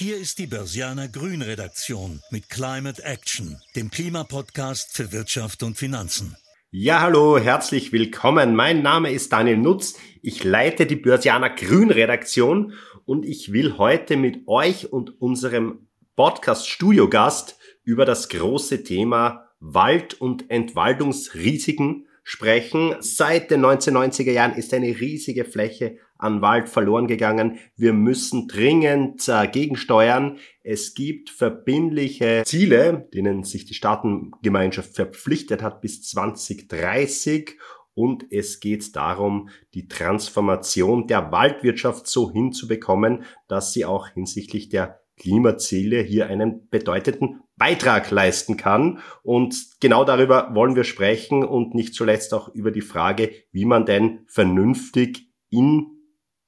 Hier ist die Börsianer Grün Redaktion mit Climate Action, dem Klimapodcast für Wirtschaft und Finanzen. Ja, hallo, herzlich willkommen. Mein Name ist Daniel Nutz. Ich leite die Börsianer Grün Redaktion und ich will heute mit euch und unserem Podcast Studiogast über das große Thema Wald- und Entwaldungsrisiken sprechen. Seit den 1990er Jahren ist eine riesige Fläche an Wald verloren gegangen. Wir müssen dringend gegensteuern. Es gibt verbindliche Ziele, denen sich die Staatengemeinschaft verpflichtet hat bis 2030. Und es geht darum, die Transformation der Waldwirtschaft so hinzubekommen, dass sie auch hinsichtlich der Klimaziele hier einen bedeutenden Beitrag leisten kann. Und genau darüber wollen wir sprechen und nicht zuletzt auch über die Frage, wie man denn vernünftig in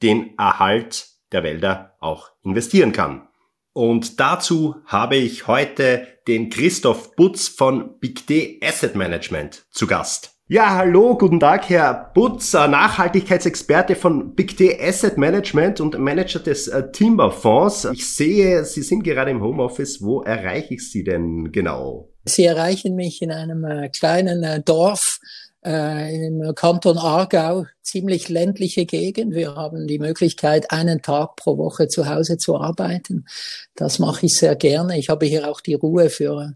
den Erhalt der Wälder auch investieren kann. Und dazu habe ich heute den Christoph Butz von Big D Asset Management zu Gast. Ja, hallo, guten Tag, Herr Butz, Nachhaltigkeitsexperte von Big D Asset Management und Manager des äh, Timberfonds. Ich sehe, Sie sind gerade im Homeoffice. Wo erreiche ich Sie denn genau? Sie erreichen mich in einem äh, kleinen äh, Dorf äh, im Kanton Aargau, ziemlich ländliche Gegend. Wir haben die Möglichkeit, einen Tag pro Woche zu Hause zu arbeiten. Das mache ich sehr gerne. Ich habe hier auch die Ruhe für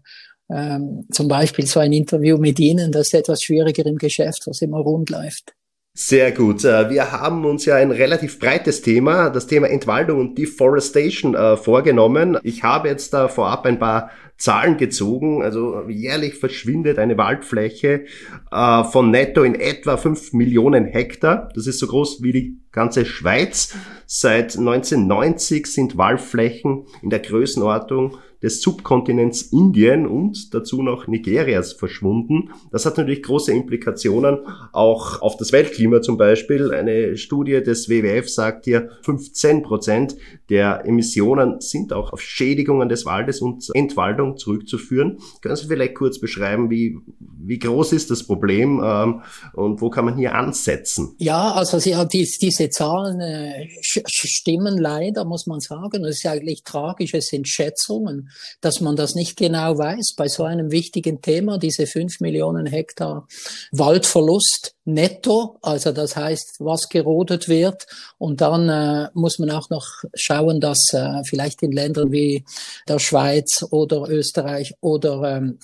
ähm, zum Beispiel so ein Interview mit Ihnen. Das ist etwas schwieriger im Geschäft, was immer rund läuft. Sehr gut. Äh, wir haben uns ja ein relativ breites Thema, das Thema Entwaldung und Deforestation, äh, vorgenommen. Ich habe jetzt da vorab ein paar Zahlen gezogen. Also jährlich verschwindet eine Waldfläche äh, von netto in etwa 5 Millionen Hektar. Das ist so groß wie die ganze Schweiz. Seit 1990 sind Waldflächen in der Größenordnung des Subkontinents Indien und dazu noch Nigerias verschwunden. Das hat natürlich große Implikationen auch auf das Weltklima zum Beispiel. Eine Studie des WWF sagt hier, 15 Prozent der Emissionen sind auch auf Schädigungen des Waldes und Entwaldung zurückzuführen. Können Sie vielleicht kurz beschreiben, wie, wie groß ist das Problem ähm, und wo kann man hier ansetzen? Ja, also Sie dies, diese Zahlen äh, stimmen leider, muss man sagen. Es ist eigentlich tragisch, es sind Schätzungen dass man das nicht genau weiß bei so einem wichtigen Thema, diese fünf Millionen Hektar Waldverlust netto, also das heißt, was gerodet wird. Und dann äh, muss man auch noch schauen, dass äh, vielleicht in Ländern wie der Schweiz oder Österreich oder ähm,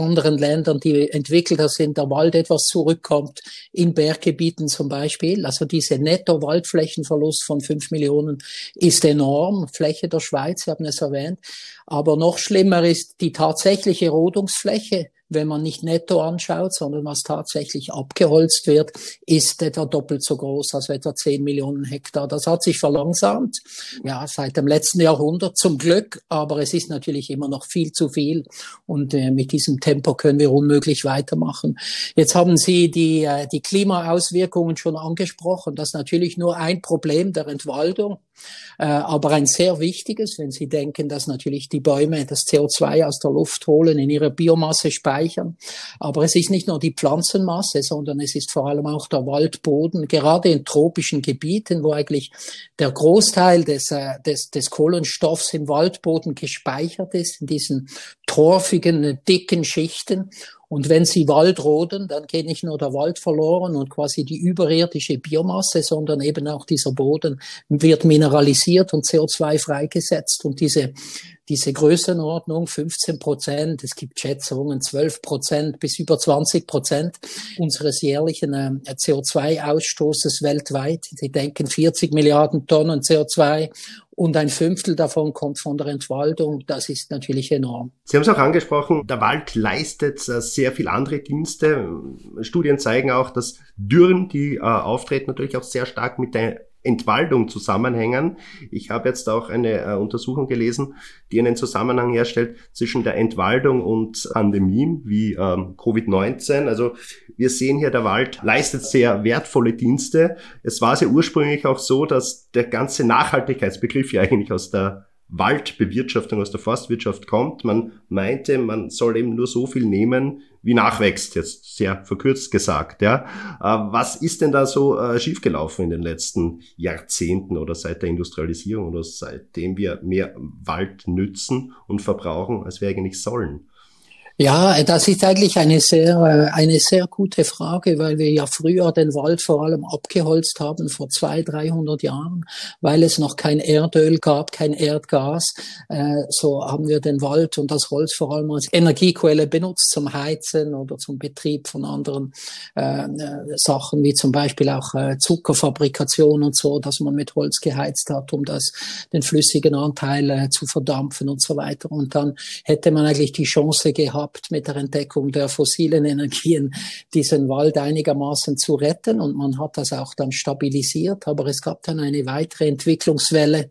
anderen Ländern, die entwickelter sind, der Wald etwas zurückkommt, in Berggebieten zum Beispiel. Also diese Netto-Waldflächenverlust von fünf Millionen ist enorm. Fläche der Schweiz, Sie haben es erwähnt. Aber noch schlimmer ist die tatsächliche Rodungsfläche wenn man nicht netto anschaut, sondern was tatsächlich abgeholzt wird, ist etwa doppelt so groß, also etwa 10 Millionen Hektar. Das hat sich verlangsamt, ja, seit dem letzten Jahrhundert zum Glück, aber es ist natürlich immer noch viel zu viel und äh, mit diesem Tempo können wir unmöglich weitermachen. Jetzt haben Sie die, äh, die Klimaauswirkungen schon angesprochen. Das ist natürlich nur ein Problem der Entwaldung. Äh, aber ein sehr wichtiges, wenn Sie denken, dass natürlich die Bäume das CO2 aus der Luft holen, in ihrer Biomasse speichern. Aber es ist nicht nur die Pflanzenmasse, sondern es ist vor allem auch der Waldboden, gerade in tropischen Gebieten, wo eigentlich der Großteil des, äh, des, des Kohlenstoffs im Waldboden gespeichert ist, in diesen torfigen, dicken Schichten. Und wenn sie Wald roden, dann geht nicht nur der Wald verloren und quasi die überirdische Biomasse, sondern eben auch dieser Boden wird mineralisiert und CO2 freigesetzt. Und diese, diese Größenordnung 15 Prozent, es gibt Schätzungen 12 Prozent bis über 20 Prozent unseres jährlichen äh, CO2-Ausstoßes weltweit. Sie denken 40 Milliarden Tonnen CO2 und ein Fünftel davon kommt von der Entwaldung. Das ist natürlich enorm. Sie haben es auch angesprochen, der Wald leistet äh, sehr viel andere Dienste. Studien zeigen auch, dass Dürren, die äh, auftreten, natürlich auch sehr stark mit der Entwaldung zusammenhängen. Ich habe jetzt auch eine äh, Untersuchung gelesen, die einen Zusammenhang herstellt zwischen der Entwaldung und Pandemien wie ähm, Covid-19. Also wir sehen hier, der Wald leistet sehr wertvolle Dienste. Es war sehr ursprünglich auch so, dass der ganze Nachhaltigkeitsbegriff ja eigentlich aus der Waldbewirtschaftung, aus der Forstwirtschaft kommt. Man meinte, man soll eben nur so viel nehmen, wie nachwächst, jetzt sehr verkürzt gesagt. Ja. Äh, was ist denn da so äh, schiefgelaufen in den letzten Jahrzehnten oder seit der Industrialisierung oder seitdem wir mehr Wald nützen und verbrauchen, als wir eigentlich sollen? Ja, das ist eigentlich eine sehr, äh, eine sehr gute Frage, weil wir ja früher den Wald vor allem abgeholzt haben, vor zwei, dreihundert Jahren, weil es noch kein Erdöl gab, kein Erdgas. Äh, so haben wir den Wald und das Holz vor allem als Energiequelle benutzt zum Heizen oder zum Betrieb von anderen äh, Sachen, wie zum Beispiel auch Zuckerfabrikation und so, dass man mit Holz geheizt hat, um das, den flüssigen Anteil zu verdampfen und so weiter. Und dann hätte man eigentlich die Chance gehabt, gehabt, mit der Entdeckung der fossilen Energien diesen Wald einigermaßen zu retten. Und man hat das auch dann stabilisiert, aber es gab dann eine weitere Entwicklungswelle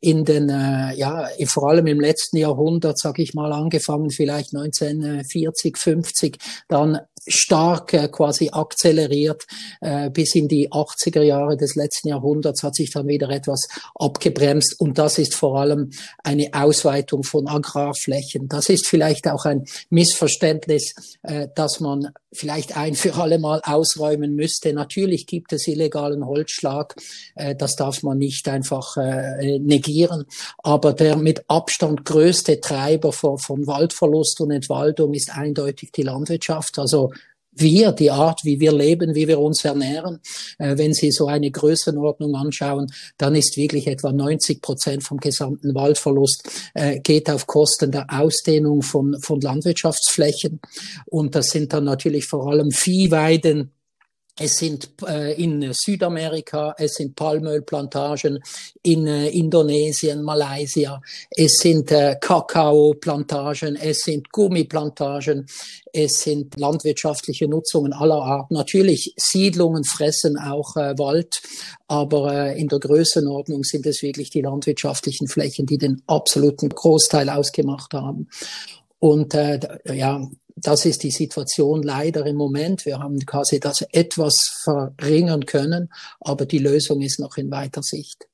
in den, äh, ja, vor allem im letzten Jahrhundert, sage ich mal, angefangen vielleicht 1940, 50, dann stark äh, quasi akzeleriert äh, bis in die 80er Jahre des letzten Jahrhunderts hat sich dann wieder etwas abgebremst und das ist vor allem eine Ausweitung von Agrarflächen. Das ist vielleicht auch ein Missverständnis, äh, dass man vielleicht ein für alle Mal ausräumen müsste. Natürlich gibt es illegalen Holzschlag, äh, das darf man nicht einfach äh, negieren, aber der mit Abstand größte Treiber von, von Waldverlust und Entwaldung ist eindeutig die Landwirtschaft. Also wir, die Art, wie wir leben, wie wir uns ernähren, äh, wenn Sie so eine Größenordnung anschauen, dann ist wirklich etwa 90 Prozent vom gesamten Waldverlust äh, geht auf Kosten der Ausdehnung von, von Landwirtschaftsflächen. Und das sind dann natürlich vor allem Viehweiden, es sind äh, in Südamerika, es sind Palmölplantagen in äh, Indonesien, Malaysia, es sind äh, Kakaoplantagen, es sind Gummiplantagen, es sind landwirtschaftliche Nutzungen aller Art. Natürlich, Siedlungen fressen auch äh, Wald, aber äh, in der Größenordnung sind es wirklich die landwirtschaftlichen Flächen, die den absoluten Großteil ausgemacht haben. Und äh, ja, das ist die Situation leider im Moment. Wir haben quasi das etwas verringern können, aber die Lösung ist noch in weiter Sicht.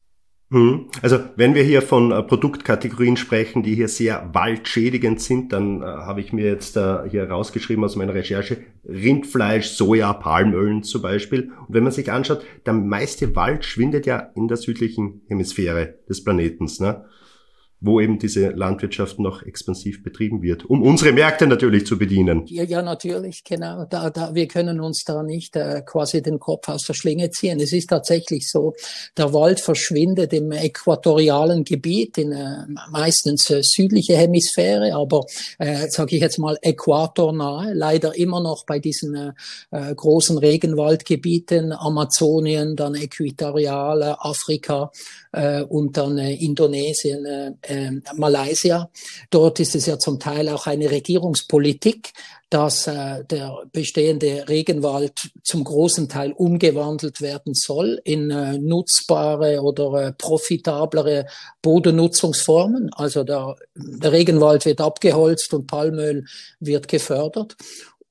Hm. Also wenn wir hier von äh, Produktkategorien sprechen, die hier sehr waldschädigend sind, dann äh, habe ich mir jetzt äh, hier rausgeschrieben aus meiner Recherche Rindfleisch, Soja, Palmölen zum Beispiel. Und wenn man sich anschaut, der meiste Wald schwindet ja in der südlichen Hemisphäre des Planetens. Ne? Wo eben diese Landwirtschaft noch expansiv betrieben wird, um unsere Märkte natürlich zu bedienen. Ja, ja natürlich, genau. Da, da, wir können uns da nicht äh, quasi den Kopf aus der Schlinge ziehen. Es ist tatsächlich so, der Wald verschwindet im äquatorialen Gebiet, in äh, meistens äh, südliche Hemisphäre, aber äh, sage ich jetzt mal äquatornahe, leider immer noch bei diesen äh, äh großen Regenwaldgebieten, Amazonien, dann äquatorial, Afrika äh, und dann äh, Indonesien. Äh, äh, Malaysia. Dort ist es ja zum Teil auch eine Regierungspolitik, dass äh, der bestehende Regenwald zum großen Teil umgewandelt werden soll in äh, nutzbare oder äh, profitablere Bodennutzungsformen. Also der, der Regenwald wird abgeholzt und Palmöl wird gefördert.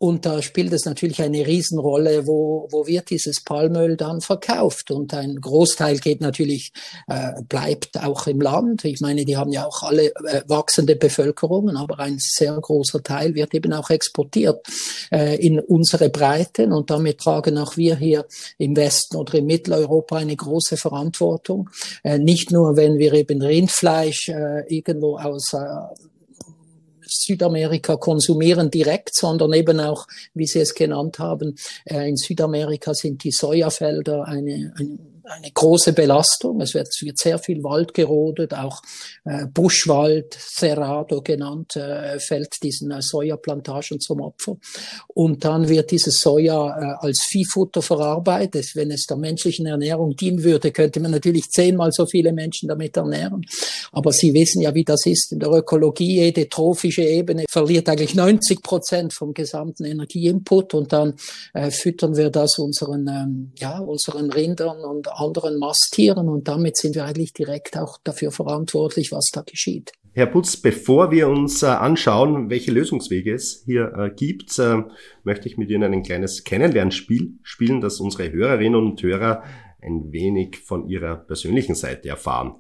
Und da spielt es natürlich eine Riesenrolle, wo, wo wird dieses Palmöl dann verkauft. Und ein Großteil geht natürlich, äh, bleibt auch im Land. Ich meine, die haben ja auch alle äh, wachsende Bevölkerungen, aber ein sehr großer Teil wird eben auch exportiert äh, in unsere Breiten. Und damit tragen auch wir hier im Westen oder in Mitteleuropa eine große Verantwortung. Äh, nicht nur, wenn wir eben Rindfleisch äh, irgendwo aus äh, Südamerika konsumieren direkt, sondern eben auch, wie Sie es genannt haben, äh, in Südamerika sind die Sojafelder eine, eine eine große Belastung. Es wird, es wird sehr viel Wald gerodet, auch äh, Buschwald, Cerrado genannt, äh, fällt diesen äh, Sojaplantagen zum Opfer. Und dann wird dieses Soja äh, als Viehfutter verarbeitet. Wenn es der menschlichen Ernährung dienen würde, könnte man natürlich zehnmal so viele Menschen damit ernähren. Aber Sie wissen ja, wie das ist in der Ökologie. Jede trophische Ebene verliert eigentlich 90 Prozent vom gesamten Energieinput und dann äh, füttern wir das unseren, ähm, ja, unseren Rindern und anderen Masttieren und damit sind wir eigentlich direkt auch dafür verantwortlich, was da geschieht. Herr Putz, bevor wir uns äh, anschauen, welche Lösungswege es hier äh, gibt, äh, möchte ich mit Ihnen ein kleines Kennenlernspiel spielen, das unsere Hörerinnen und Hörer ein wenig von ihrer persönlichen Seite erfahren.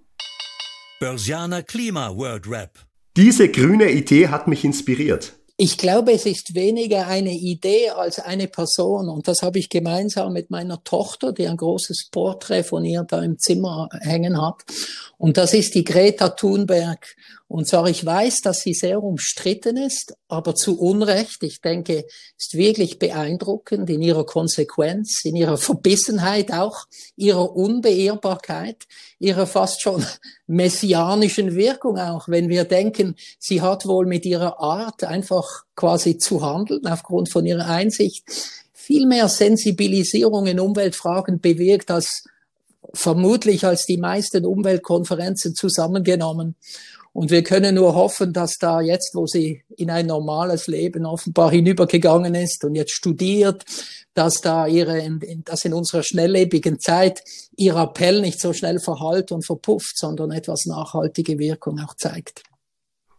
Börsianer Klima World Rap. Diese grüne Idee hat mich inspiriert. Ich glaube, es ist weniger eine Idee als eine Person. Und das habe ich gemeinsam mit meiner Tochter, die ein großes Porträt von ihr da im Zimmer hängen hat. Und das ist die Greta Thunberg. Und zwar, ich weiß, dass sie sehr umstritten ist, aber zu Unrecht. Ich denke, ist wirklich beeindruckend in ihrer Konsequenz, in ihrer Verbissenheit auch, ihrer Unbeirrbarkeit, ihrer fast schon messianischen Wirkung auch, wenn wir denken, sie hat wohl mit ihrer Art einfach quasi zu handeln aufgrund von ihrer Einsicht viel mehr Sensibilisierung in Umweltfragen bewirkt als vermutlich als die meisten Umweltkonferenzen zusammengenommen. Und wir können nur hoffen, dass da jetzt, wo sie in ein normales Leben offenbar hinübergegangen ist und jetzt studiert, dass da ihre, dass in unserer schnelllebigen Zeit ihr Appell nicht so schnell verhallt und verpufft, sondern etwas nachhaltige Wirkung auch zeigt.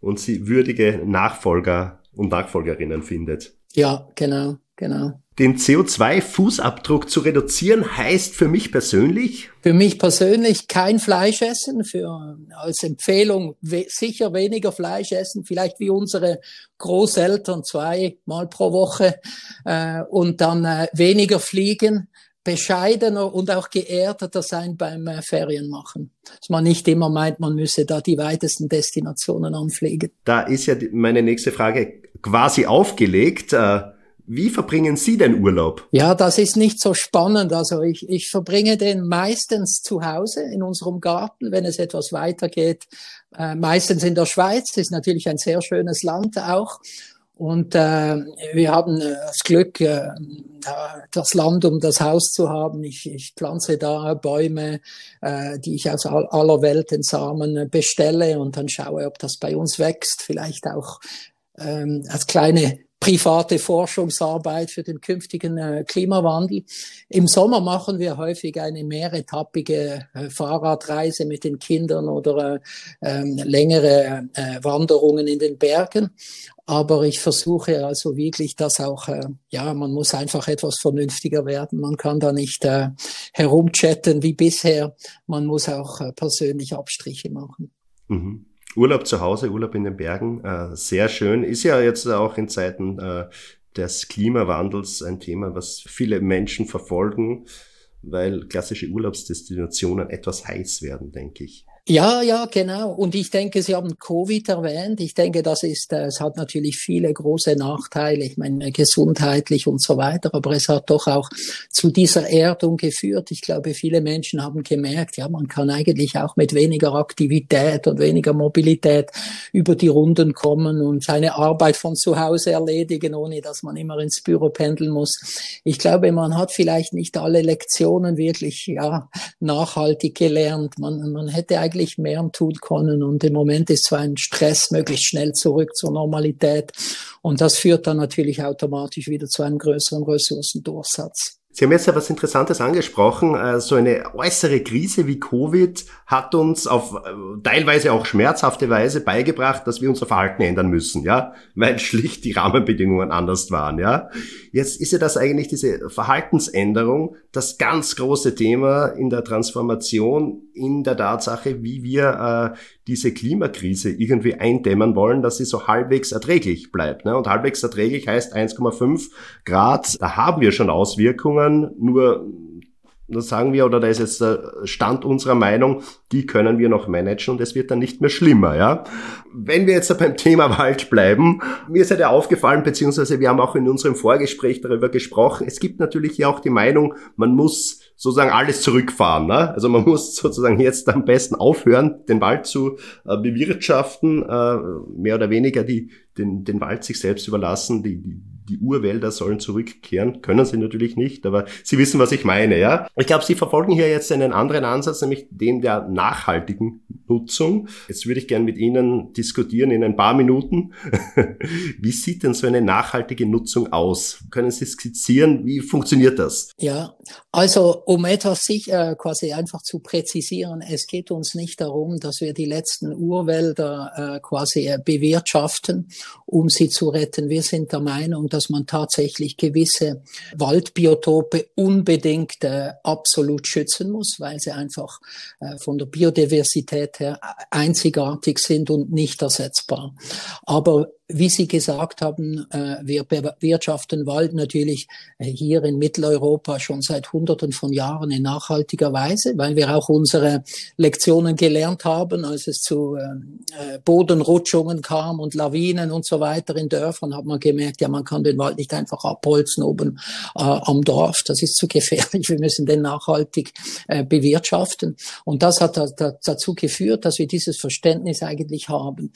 Und sie würdige Nachfolger und Nachfolgerinnen findet. Ja, genau, genau. Den CO2-Fußabdruck zu reduzieren heißt für mich persönlich? Für mich persönlich kein Fleisch essen, für, als Empfehlung we sicher weniger Fleisch essen, vielleicht wie unsere Großeltern zweimal pro Woche äh, und dann äh, weniger fliegen, bescheidener und auch geerdeter sein beim äh, Ferienmachen. Dass man nicht immer meint, man müsse da die weitesten Destinationen anfliegen. Da ist ja meine nächste Frage quasi aufgelegt. Äh wie verbringen Sie den Urlaub? Ja, das ist nicht so spannend. Also ich, ich verbringe den meistens zu Hause in unserem Garten, wenn es etwas weitergeht. Äh, meistens in der Schweiz, das ist natürlich ein sehr schönes Land auch. Und äh, wir haben äh, das Glück, äh, das Land um das Haus zu haben. Ich, ich pflanze da Bäume, äh, die ich aus aller Welt den Samen bestelle und dann schaue, ob das bei uns wächst. Vielleicht auch ähm, als kleine private Forschungsarbeit für den künftigen äh, Klimawandel. Im Sommer machen wir häufig eine mehretappige äh, Fahrradreise mit den Kindern oder äh, ähm, längere äh, Wanderungen in den Bergen. Aber ich versuche also wirklich, dass auch, ja, man muss einfach etwas vernünftiger werden. Man kann da nicht herumchatten wie bisher. Man muss auch persönlich Abstriche machen. Mhm. Urlaub zu Hause, Urlaub in den Bergen, äh, sehr schön. Ist ja jetzt auch in Zeiten äh, des Klimawandels ein Thema, was viele Menschen verfolgen, weil klassische Urlaubsdestinationen etwas heiß werden, denke ich. Ja, ja, genau. Und ich denke, Sie haben Covid erwähnt. Ich denke, das ist, äh, es hat natürlich viele große Nachteile, ich meine, gesundheitlich und so weiter, aber es hat doch auch zu dieser Erdung geführt. Ich glaube, viele Menschen haben gemerkt, ja, man kann eigentlich auch mit weniger Aktivität und weniger Mobilität über die Runden kommen und seine Arbeit von zu Hause erledigen, ohne dass man immer ins Büro pendeln muss. Ich glaube, man hat vielleicht nicht alle Lektionen wirklich, ja, nachhaltig gelernt. Man, man hätte eigentlich eigentlich mehr tun können. Und im Moment ist zwar ein Stress, möglichst schnell zurück zur Normalität. Und das führt dann natürlich automatisch wieder zu einem größeren Ressourcendurchsatz. Sie haben jetzt ja was Interessantes angesprochen. Äh, so eine äußere Krise wie Covid hat uns auf äh, teilweise auch schmerzhafte Weise beigebracht, dass wir unser Verhalten ändern müssen, ja, weil schlicht die Rahmenbedingungen anders waren, ja. Jetzt ist ja das eigentlich diese Verhaltensänderung das ganz große Thema in der Transformation, in der Tatsache, wie wir äh, diese Klimakrise irgendwie eindämmen wollen, dass sie so halbwegs erträglich bleibt. Ne? Und halbwegs erträglich heißt 1,5 Grad. Da haben wir schon Auswirkungen, nur das sagen wir, oder da ist jetzt der Stand unserer Meinung, die können wir noch managen und es wird dann nicht mehr schlimmer, ja. Wenn wir jetzt beim Thema Wald bleiben, mir ist ja aufgefallen, beziehungsweise wir haben auch in unserem Vorgespräch darüber gesprochen, es gibt natürlich ja auch die Meinung, man muss sozusagen alles zurückfahren. Ne? Also man muss sozusagen jetzt am besten aufhören, den Wald zu äh, bewirtschaften, äh, mehr oder weniger die, den, den Wald sich selbst überlassen, die, die die Urwälder sollen zurückkehren. Können sie natürlich nicht, aber Sie wissen, was ich meine, ja? Ich glaube, Sie verfolgen hier jetzt einen anderen Ansatz, nämlich den der nachhaltigen Nutzung. Jetzt würde ich gerne mit Ihnen diskutieren in ein paar Minuten. wie sieht denn so eine nachhaltige Nutzung aus? Können Sie skizzieren, wie funktioniert das? Ja, also um etwas sich äh, quasi einfach zu präzisieren, es geht uns nicht darum, dass wir die letzten Urwälder äh, quasi äh, bewirtschaften, um sie zu retten. Wir sind der Meinung, dass man tatsächlich gewisse Waldbiotope unbedingt äh, absolut schützen muss, weil sie einfach äh, von der Biodiversität her einzigartig sind und nicht ersetzbar. Aber wie Sie gesagt haben, äh, wir bewirtschaften Wald natürlich äh, hier in Mitteleuropa schon seit Hunderten von Jahren in nachhaltiger Weise, weil wir auch unsere Lektionen gelernt haben, als es zu äh, Bodenrutschungen kam und Lawinen und so weiter in Dörfern, hat man gemerkt, ja, man kann den Wald nicht einfach abholzen oben am Dorf. Das ist zu gefährlich. Wir müssen den nachhaltig bewirtschaften. Und das hat da, da, dazu geführt, dass wir dieses Verständnis eigentlich haben.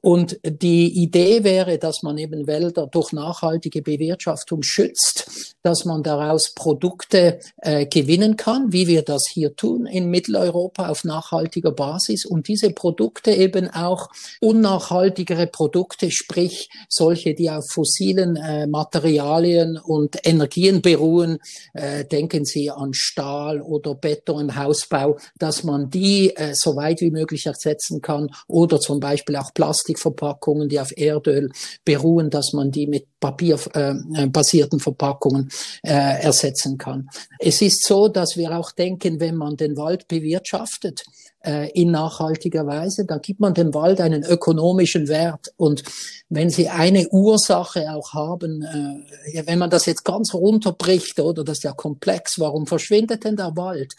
Und die Idee wäre, dass man eben Wälder durch nachhaltige Bewirtschaftung schützt, dass man daraus Produkte äh, gewinnen kann, wie wir das hier tun in Mitteleuropa auf nachhaltiger Basis und diese Produkte eben auch unnachhaltigere Produkte, sprich solche, die auf fossilen äh, Materialien und Energien beruhen, äh, denken Sie an Stahl oder Beton im Hausbau, dass man die äh, so weit wie möglich ersetzen kann oder zum Beispiel auch Plastikverpackungen, die auf Erdöl beruhen, dass man die mit papierbasierten äh, Verpackungen äh, ersetzen kann. Es ist so, dass wir auch denken, wenn man den Wald bewirtschaftet, äh, in nachhaltiger Weise, dann gibt man dem Wald einen ökonomischen Wert. Und wenn Sie eine Ursache auch haben, äh, wenn man das jetzt ganz runterbricht, oder das ist ja komplex, warum verschwindet denn der Wald?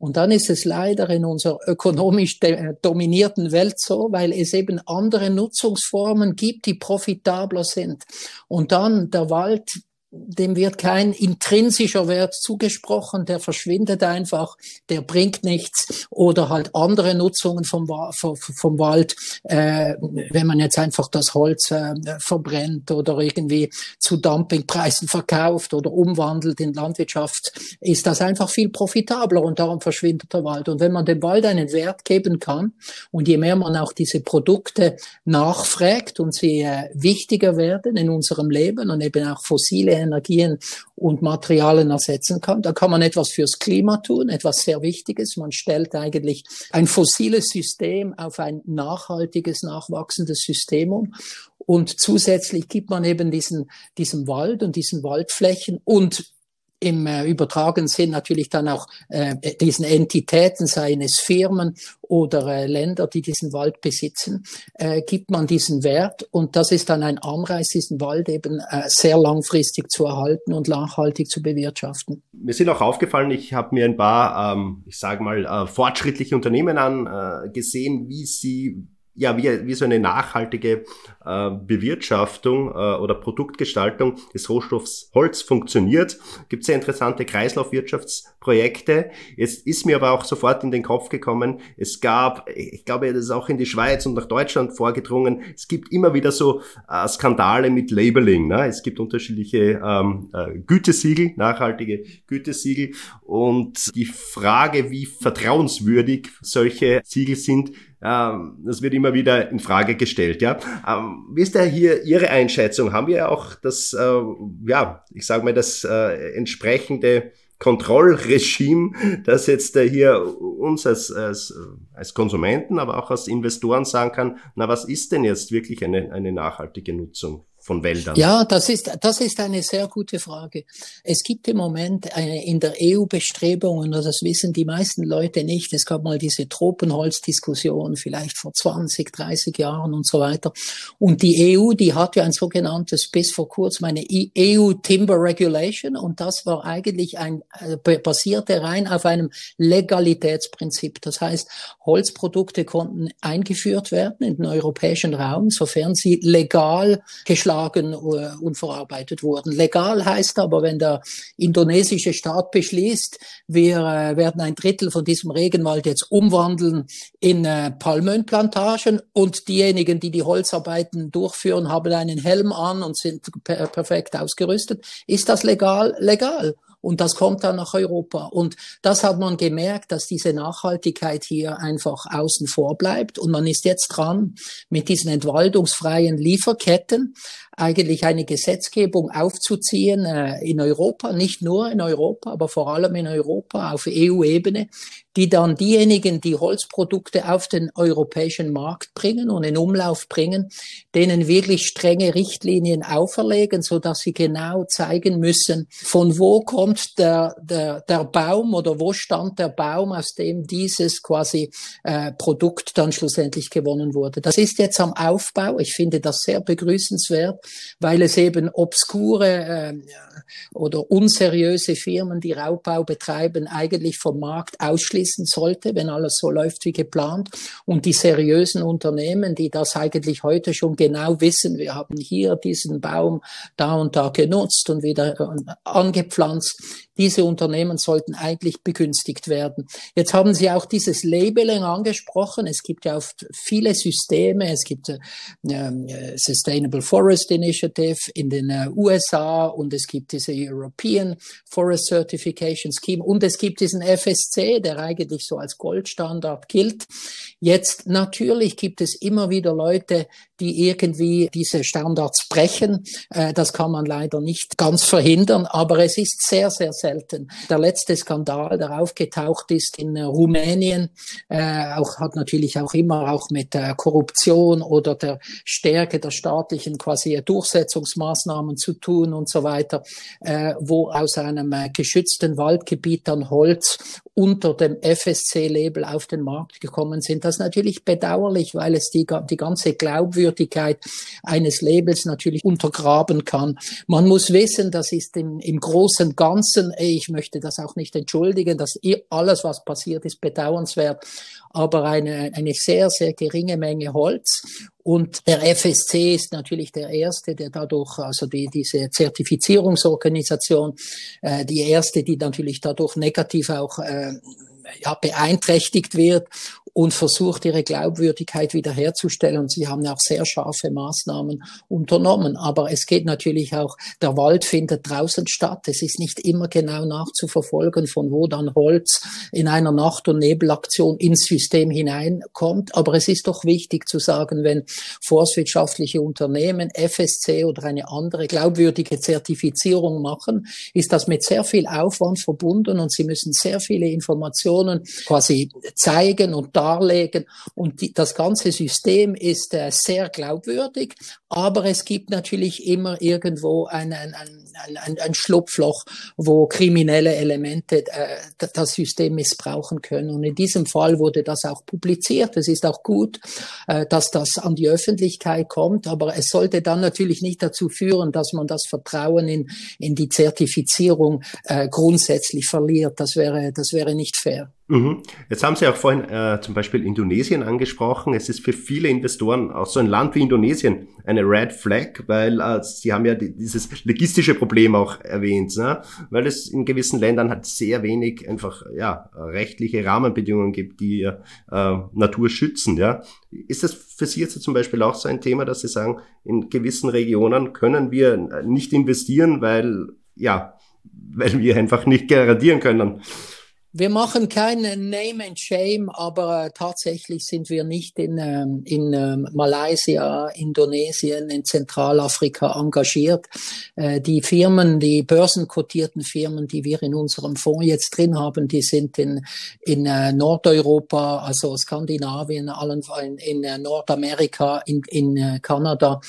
Und dann ist es leider in unserer ökonomisch dominierten Welt so, weil es eben andere Nutzungsformen gibt, die profitabler sind. Und dann der Wald dem wird kein intrinsischer Wert zugesprochen, der verschwindet einfach, der bringt nichts oder halt andere Nutzungen vom, vom Wald, äh, wenn man jetzt einfach das Holz äh, verbrennt oder irgendwie zu Dumpingpreisen verkauft oder umwandelt in Landwirtschaft, ist das einfach viel profitabler und darum verschwindet der Wald. Und wenn man dem Wald einen Wert geben kann und je mehr man auch diese Produkte nachfragt und sie äh, wichtiger werden in unserem Leben und eben auch fossile Energien und Materialien ersetzen kann. Da kann man etwas fürs Klima tun, etwas sehr Wichtiges. Man stellt eigentlich ein fossiles System auf ein nachhaltiges, nachwachsendes System um. Und zusätzlich gibt man eben diesen, diesen Wald und diesen Waldflächen und im äh, übertragenen Sinn natürlich dann auch äh, diesen Entitäten, seien es Firmen oder äh, Länder, die diesen Wald besitzen, äh, gibt man diesen Wert und das ist dann ein Anreiz, diesen Wald eben äh, sehr langfristig zu erhalten und nachhaltig zu bewirtschaften. Mir sind auch aufgefallen, ich habe mir ein paar, ähm, ich sage mal, äh, fortschrittliche Unternehmen angesehen, wie sie ja, wie, wie so eine nachhaltige äh, Bewirtschaftung äh, oder Produktgestaltung des Rohstoffs Holz funktioniert. Gibt sehr interessante Kreislaufwirtschaftsprojekte. Jetzt ist mir aber auch sofort in den Kopf gekommen, es gab, ich glaube, das ist auch in die Schweiz und nach Deutschland vorgedrungen, es gibt immer wieder so äh, Skandale mit Labeling. Ne? Es gibt unterschiedliche ähm, äh, Gütesiegel, nachhaltige Gütesiegel und die Frage, wie vertrauenswürdig solche Siegel sind, das wird immer wieder in Frage gestellt. Ja, ähm, wie ist da hier Ihre Einschätzung? Haben wir auch das, äh, ja, ich sage mal das äh, entsprechende Kontrollregime, das jetzt äh, hier uns als, als, als Konsumenten, aber auch als Investoren sagen kann, na was ist denn jetzt wirklich eine, eine nachhaltige Nutzung von Wäldern? Ja, das ist, das ist eine sehr gute Frage. Es gibt im Moment äh, in der EU Bestrebungen, das wissen die meisten Leute nicht, es gab mal diese Tropenholzdiskussion, vielleicht vor 20, 30 Jahren und so weiter. Und die EU, die hat ja ein sogenanntes, bis vor kurzem eine EU Timber Regulation, und das war eigentlich ein, äh, basierte rein auf einem Legalitätsprinzip. Das heißt, Holzprodukte konnten eingeführt werden in den europäischen Raum, sofern sie legal geschlagen Anlagen äh, unverarbeitet wurden. Legal heißt aber, wenn der indonesische Staat beschließt, wir äh, werden ein Drittel von diesem Regenwald jetzt umwandeln in äh, Palmölplantagen und diejenigen, die die Holzarbeiten durchführen, haben einen Helm an und sind per perfekt ausgerüstet. Ist das legal? Legal. Und das kommt dann nach Europa. Und das hat man gemerkt, dass diese Nachhaltigkeit hier einfach außen vor bleibt. Und man ist jetzt dran mit diesen entwaldungsfreien Lieferketten eigentlich eine Gesetzgebung aufzuziehen äh, in Europa, nicht nur in Europa, aber vor allem in Europa auf EU-Ebene, die dann diejenigen, die Holzprodukte auf den europäischen Markt bringen und in Umlauf bringen, denen wirklich strenge Richtlinien auferlegen, so dass sie genau zeigen müssen, von wo kommt der, der, der Baum oder wo stand der Baum, aus dem dieses quasi äh, Produkt dann schlussendlich gewonnen wurde. Das ist jetzt am Aufbau. Ich finde das sehr begrüßenswert, weil es eben obskure äh, oder unseriöse Firmen, die Raubbau betreiben, eigentlich vom Markt ausschließen abschließen sollte, wenn alles so läuft wie geplant. Und die seriösen Unternehmen, die das eigentlich heute schon genau wissen, wir haben hier diesen Baum da und da genutzt und wieder äh, angepflanzt, diese Unternehmen sollten eigentlich begünstigt werden. Jetzt haben Sie auch dieses Labeling angesprochen. Es gibt ja oft viele Systeme. Es gibt äh, äh Sustainable Forest Initiative in den äh, USA und es gibt diese European Forest Certification Scheme und es gibt diesen FSC, der eigentlich so als Goldstandard gilt. Jetzt natürlich gibt es immer wieder Leute, die irgendwie diese Standards brechen. Äh, das kann man leider nicht ganz verhindern, aber es ist sehr, sehr selten. Der letzte Skandal, der aufgetaucht ist in äh, Rumänien, äh, auch, hat natürlich auch immer auch mit der Korruption oder der Stärke der staatlichen quasi Durchsetzungsmaßnahmen zu tun und so weiter, wo aus einem geschützten Waldgebiet dann Holz unter dem FSC-Label auf den Markt gekommen sind. Das ist natürlich bedauerlich, weil es die, die ganze Glaubwürdigkeit eines Labels natürlich untergraben kann. Man muss wissen, das ist im, im großen Ganzen, ich möchte das auch nicht entschuldigen, dass alles, was passiert ist, bedauernswert, aber eine, eine sehr, sehr geringe Menge Holz. Und der FSC ist natürlich der erste, der dadurch, also die, diese Zertifizierungsorganisation, äh, die erste, die natürlich dadurch negativ auch äh, ja, beeinträchtigt wird und versucht, ihre Glaubwürdigkeit wiederherzustellen. Und sie haben auch sehr scharfe Maßnahmen unternommen. Aber es geht natürlich auch, der Wald findet draußen statt. Es ist nicht immer genau nachzuverfolgen, von wo dann Holz in einer Nacht- und Nebelaktion ins System hineinkommt. Aber es ist doch wichtig zu sagen, wenn forstwirtschaftliche Unternehmen, FSC oder eine andere glaubwürdige Zertifizierung machen, ist das mit sehr viel Aufwand verbunden und sie müssen sehr viele Informationen quasi zeigen und darlegen. Und die, das ganze System ist äh, sehr glaubwürdig, aber es gibt natürlich immer irgendwo ein, ein, ein, ein, ein Schlupfloch, wo kriminelle Elemente äh, das System missbrauchen können. Und in diesem Fall wurde das auch publiziert. Es ist auch gut, äh, dass das an die Öffentlichkeit kommt, aber es sollte dann natürlich nicht dazu führen, dass man das Vertrauen in, in die Zertifizierung äh, grundsätzlich verliert. Das wäre, das wäre nicht fair. Mhm. Jetzt haben Sie auch vorhin äh, zum Beispiel Indonesien angesprochen. Es ist für viele Investoren, auch so ein Land wie Indonesien, eine Red Flag, weil äh, Sie haben ja die, dieses logistische Problem auch erwähnt, ne? weil es in gewissen Ländern halt sehr wenig einfach ja rechtliche Rahmenbedingungen gibt, die äh, Natur schützen. Ja? Ist das für Sie jetzt zum Beispiel auch so ein Thema, dass Sie sagen, in gewissen Regionen können wir nicht investieren, weil ja, weil wir einfach nicht garantieren können, wir machen kein Name and Shame, aber äh, tatsächlich sind wir nicht in, ähm, in ähm, Malaysia, Indonesien, in Zentralafrika engagiert. Äh, die Firmen, die börsenkotierten Firmen, die wir in unserem Fonds jetzt drin haben, die sind in, in äh, Nordeuropa, also Skandinavien, allen in, in äh, Nordamerika, in, in äh, Kanada.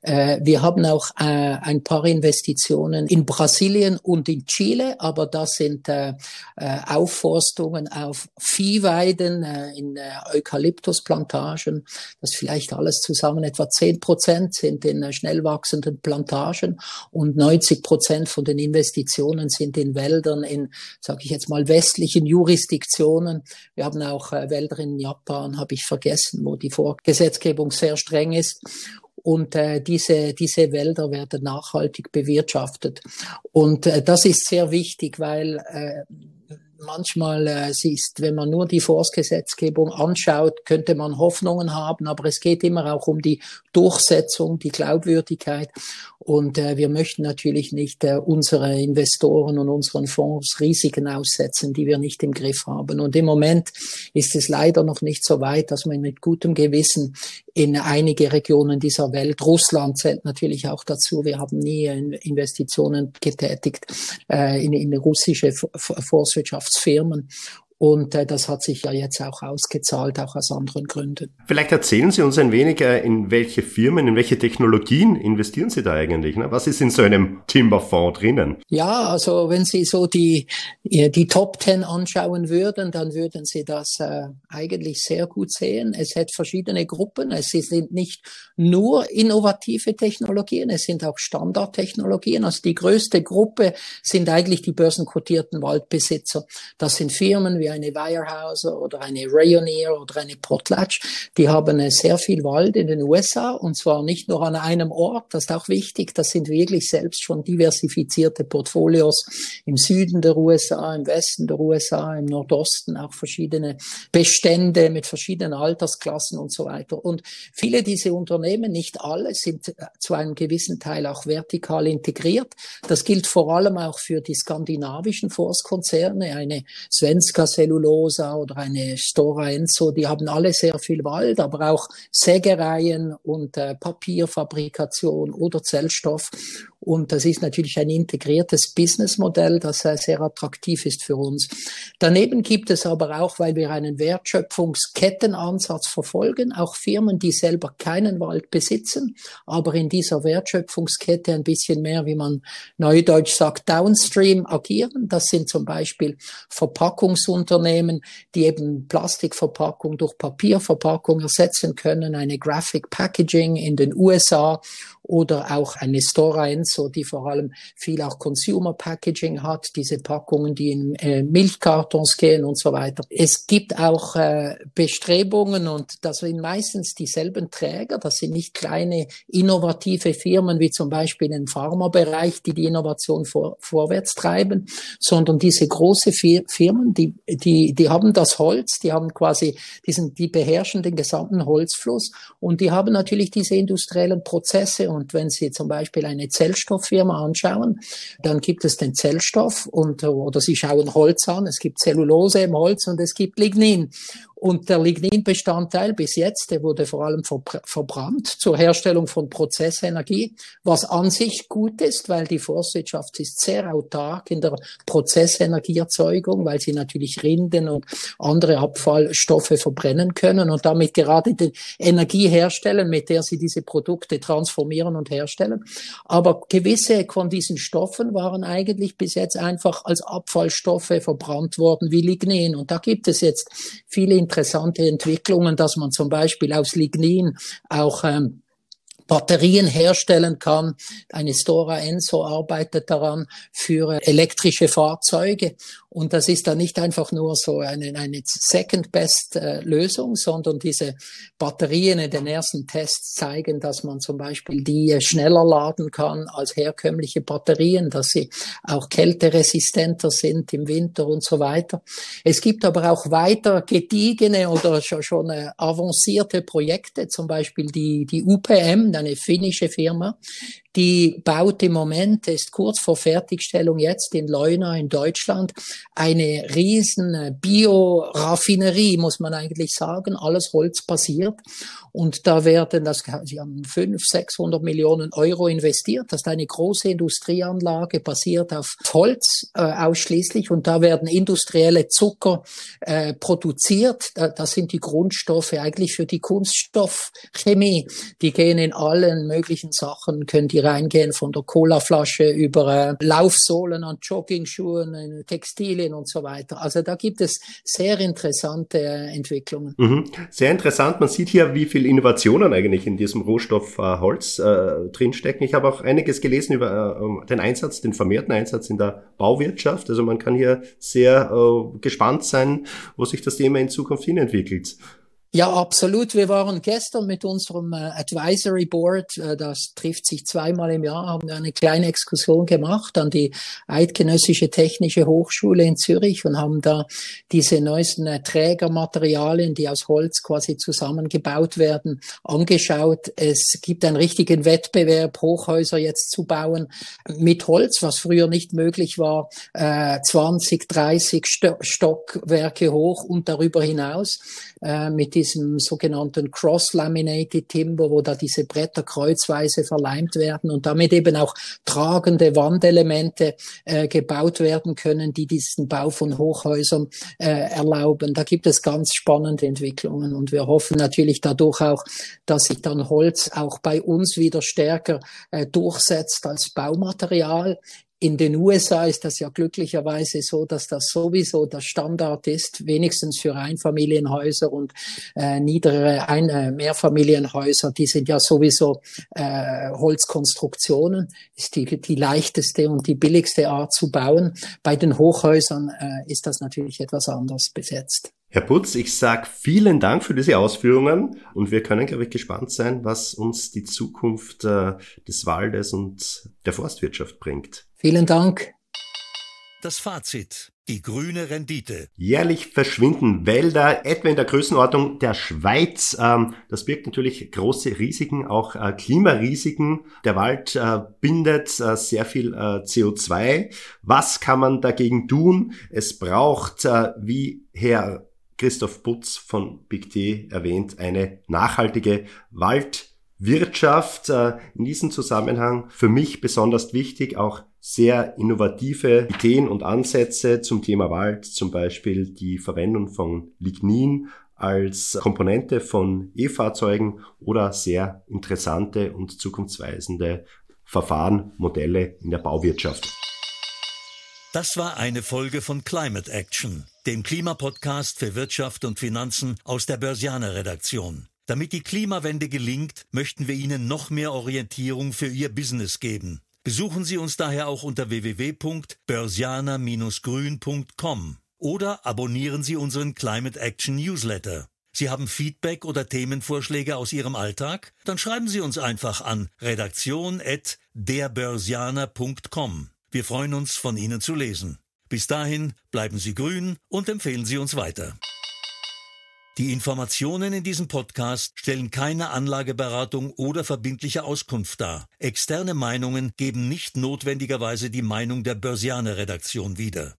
Äh, wir haben auch ein paar Investitionen in Brasilien und in Chile, aber das sind äh, auf Aufforstungen auf Viehweiden, äh, in äh, Eukalyptusplantagen. Das vielleicht alles zusammen etwa 10 Prozent sind in äh, schnell wachsenden Plantagen und 90 Prozent von den Investitionen sind in Wäldern, in, sage ich jetzt mal, westlichen Jurisdiktionen. Wir haben auch äh, Wälder in Japan, habe ich vergessen, wo die Vorgesetzgebung sehr streng ist und äh, diese, diese Wälder werden nachhaltig bewirtschaftet. Und äh, das ist sehr wichtig, weil äh, manchmal äh, siehst, wenn man nur die Forstgesetzgebung anschaut, könnte man Hoffnungen haben, aber es geht immer auch um die Durchsetzung, die Glaubwürdigkeit. Und äh, wir möchten natürlich nicht äh, unsere Investoren und unseren Fonds Risiken aussetzen, die wir nicht im Griff haben. Und im Moment ist es leider noch nicht so weit, dass man mit gutem Gewissen in einige Regionen dieser Welt, Russland zählt natürlich auch dazu, wir haben nie Investitionen getätigt äh, in, in russische Forstwirtschaftsfirmen. Und äh, das hat sich ja jetzt auch ausgezahlt, auch aus anderen Gründen. Vielleicht erzählen Sie uns ein wenig, äh, in welche Firmen, in welche Technologien investieren Sie da eigentlich? Ne? Was ist in so einem Timberfonds drinnen? Ja, also wenn Sie so die, die Top Ten anschauen würden, dann würden Sie das äh, eigentlich sehr gut sehen. Es hat verschiedene Gruppen. Es sind nicht nur innovative Technologien, es sind auch Standardtechnologien. Also die größte Gruppe sind eigentlich die börsenkotierten Waldbesitzer. Das sind Firmen wie eine Weyerhaeuser oder eine Rayonier oder eine Potlatch, die haben sehr viel Wald in den USA und zwar nicht nur an einem Ort, das ist auch wichtig, das sind wirklich selbst schon diversifizierte Portfolios im Süden der USA, im Westen der USA, im Nordosten auch verschiedene Bestände mit verschiedenen Altersklassen und so weiter. Und viele dieser Unternehmen, nicht alle, sind zu einem gewissen Teil auch vertikal integriert. Das gilt vor allem auch für die skandinavischen Forstkonzerne, eine Svenska Cellulosa oder eine Stora Enso, die haben alle sehr viel Wald, aber auch Sägereien und äh, Papierfabrikation oder Zellstoff. Und das ist natürlich ein integriertes Businessmodell, das sehr attraktiv ist für uns. Daneben gibt es aber auch, weil wir einen Wertschöpfungskettenansatz verfolgen, auch Firmen, die selber keinen Wald besitzen, aber in dieser Wertschöpfungskette ein bisschen mehr, wie man neudeutsch sagt, downstream agieren. Das sind zum Beispiel Verpackungsunternehmen, die eben Plastikverpackung durch Papierverpackung ersetzen können, eine Graphic Packaging in den USA oder auch eine Stora Enso, die vor allem viel auch Consumer Packaging hat, diese Packungen, die in äh, Milchkartons gehen und so weiter. Es gibt auch äh, Bestrebungen und das sind meistens dieselben Träger, das sind nicht kleine innovative Firmen wie zum Beispiel im Pharmabereich, die die Innovation vor, vorwärts treiben, sondern diese große Firmen, die, die, die haben das Holz, die haben quasi diesen, die beherrschen den gesamten Holzfluss und die haben natürlich diese industriellen Prozesse und wenn Sie zum Beispiel eine Zellstofffirma anschauen, dann gibt es den Zellstoff und, oder Sie schauen Holz an. Es gibt Zellulose im Holz und es gibt Lignin. Und der Ligninbestandteil bis jetzt, der wurde vor allem verbrannt zur Herstellung von Prozessenergie, was an sich gut ist, weil die Forstwirtschaft ist sehr autark in der Prozessenergieerzeugung, weil sie natürlich Rinden und andere Abfallstoffe verbrennen können und damit gerade die Energie herstellen, mit der sie diese Produkte transformieren und herstellen. Aber gewisse von diesen Stoffen waren eigentlich bis jetzt einfach als Abfallstoffe verbrannt worden wie Lignin. Und da gibt es jetzt viele interessante Entwicklungen, dass man zum Beispiel aus Lignin auch ähm, Batterien herstellen kann. Eine Stora Enso arbeitet daran für elektrische Fahrzeuge. Und das ist dann nicht einfach nur so eine, eine Second-Best-Lösung, sondern diese Batterien in den ersten Tests zeigen, dass man zum Beispiel die schneller laden kann als herkömmliche Batterien, dass sie auch kälteresistenter sind im Winter und so weiter. Es gibt aber auch weiter gediegene oder schon, schon äh, avancierte Projekte, zum Beispiel die, die UPM, eine finnische Firma, die baut im Moment, ist kurz vor Fertigstellung jetzt in Leuna in Deutschland, eine riesen äh, Bioraffinerie, muss man eigentlich sagen, alles holzbasiert. Und da werden das, sie haben 500, 600 Millionen Euro investiert. Das ist eine große Industrieanlage basiert auf Holz äh, ausschließlich. Und da werden industrielle Zucker äh, produziert. Das sind die Grundstoffe eigentlich für die Kunststoffchemie. Die gehen in allen möglichen Sachen, können die reingehen von der Colaflasche über äh, Laufsohlen an Joggingschuhen, Textilien und so weiter. Also da gibt es sehr interessante äh, Entwicklungen. Mhm. Sehr interessant. Man sieht hier, wie viel Innovationen eigentlich in diesem Rohstoff äh, Holz äh, drinstecken. Ich habe auch einiges gelesen über äh, den Einsatz, den vermehrten Einsatz in der Bauwirtschaft. Also man kann hier sehr äh, gespannt sein, wo sich das Thema in Zukunft hinentwickelt. Ja, absolut. Wir waren gestern mit unserem äh, Advisory Board, äh, das trifft sich zweimal im Jahr, haben wir eine kleine Exkursion gemacht an die Eidgenössische Technische Hochschule in Zürich und haben da diese neuesten äh, Trägermaterialien, die aus Holz quasi zusammengebaut werden, angeschaut. Es gibt einen richtigen Wettbewerb, Hochhäuser jetzt zu bauen mit Holz, was früher nicht möglich war, äh, 20, 30 Stockwerke hoch und darüber hinaus mit diesem sogenannten Cross-Laminated Timber, wo da diese Bretter kreuzweise verleimt werden und damit eben auch tragende Wandelemente äh, gebaut werden können, die diesen Bau von Hochhäusern äh, erlauben. Da gibt es ganz spannende Entwicklungen und wir hoffen natürlich dadurch auch, dass sich dann Holz auch bei uns wieder stärker äh, durchsetzt als Baumaterial. In den USA ist das ja glücklicherweise so, dass das sowieso der Standard ist, wenigstens für Einfamilienhäuser und äh, niedere Ein äh, Mehrfamilienhäuser. Die sind ja sowieso äh, Holzkonstruktionen, ist die, die leichteste und die billigste Art zu bauen. Bei den Hochhäusern äh, ist das natürlich etwas anders besetzt. Herr Putz, ich sage vielen Dank für diese Ausführungen und wir können, glaube ich, gespannt sein, was uns die Zukunft äh, des Waldes und der Forstwirtschaft bringt. Vielen Dank. Das Fazit. Die grüne Rendite. Jährlich verschwinden Wälder, etwa in der Größenordnung der Schweiz. Ähm, das birgt natürlich große Risiken, auch äh, Klimarisiken. Der Wald äh, bindet äh, sehr viel CO2. Was kann man dagegen tun? Es braucht, wie Herr Christoph Putz von Big D erwähnt, eine nachhaltige Waldwirtschaft. In diesem Zusammenhang für mich besonders wichtig auch sehr innovative Ideen und Ansätze zum Thema Wald, zum Beispiel die Verwendung von Lignin als Komponente von E-Fahrzeugen oder sehr interessante und zukunftsweisende Verfahren, Modelle in der Bauwirtschaft. Das war eine Folge von Climate Action, dem Klimapodcast für Wirtschaft und Finanzen aus der Börsianer Redaktion. Damit die Klimawende gelingt, möchten wir Ihnen noch mehr Orientierung für Ihr Business geben. Besuchen Sie uns daher auch unter www.börsianer-grün.com oder abonnieren Sie unseren Climate Action Newsletter. Sie haben Feedback oder Themenvorschläge aus Ihrem Alltag? Dann schreiben Sie uns einfach an redaktion@derbörsianer.com. Wir freuen uns, von Ihnen zu lesen. Bis dahin bleiben Sie grün und empfehlen Sie uns weiter. Die Informationen in diesem Podcast stellen keine Anlageberatung oder verbindliche Auskunft dar. Externe Meinungen geben nicht notwendigerweise die Meinung der Börsianer Redaktion wieder.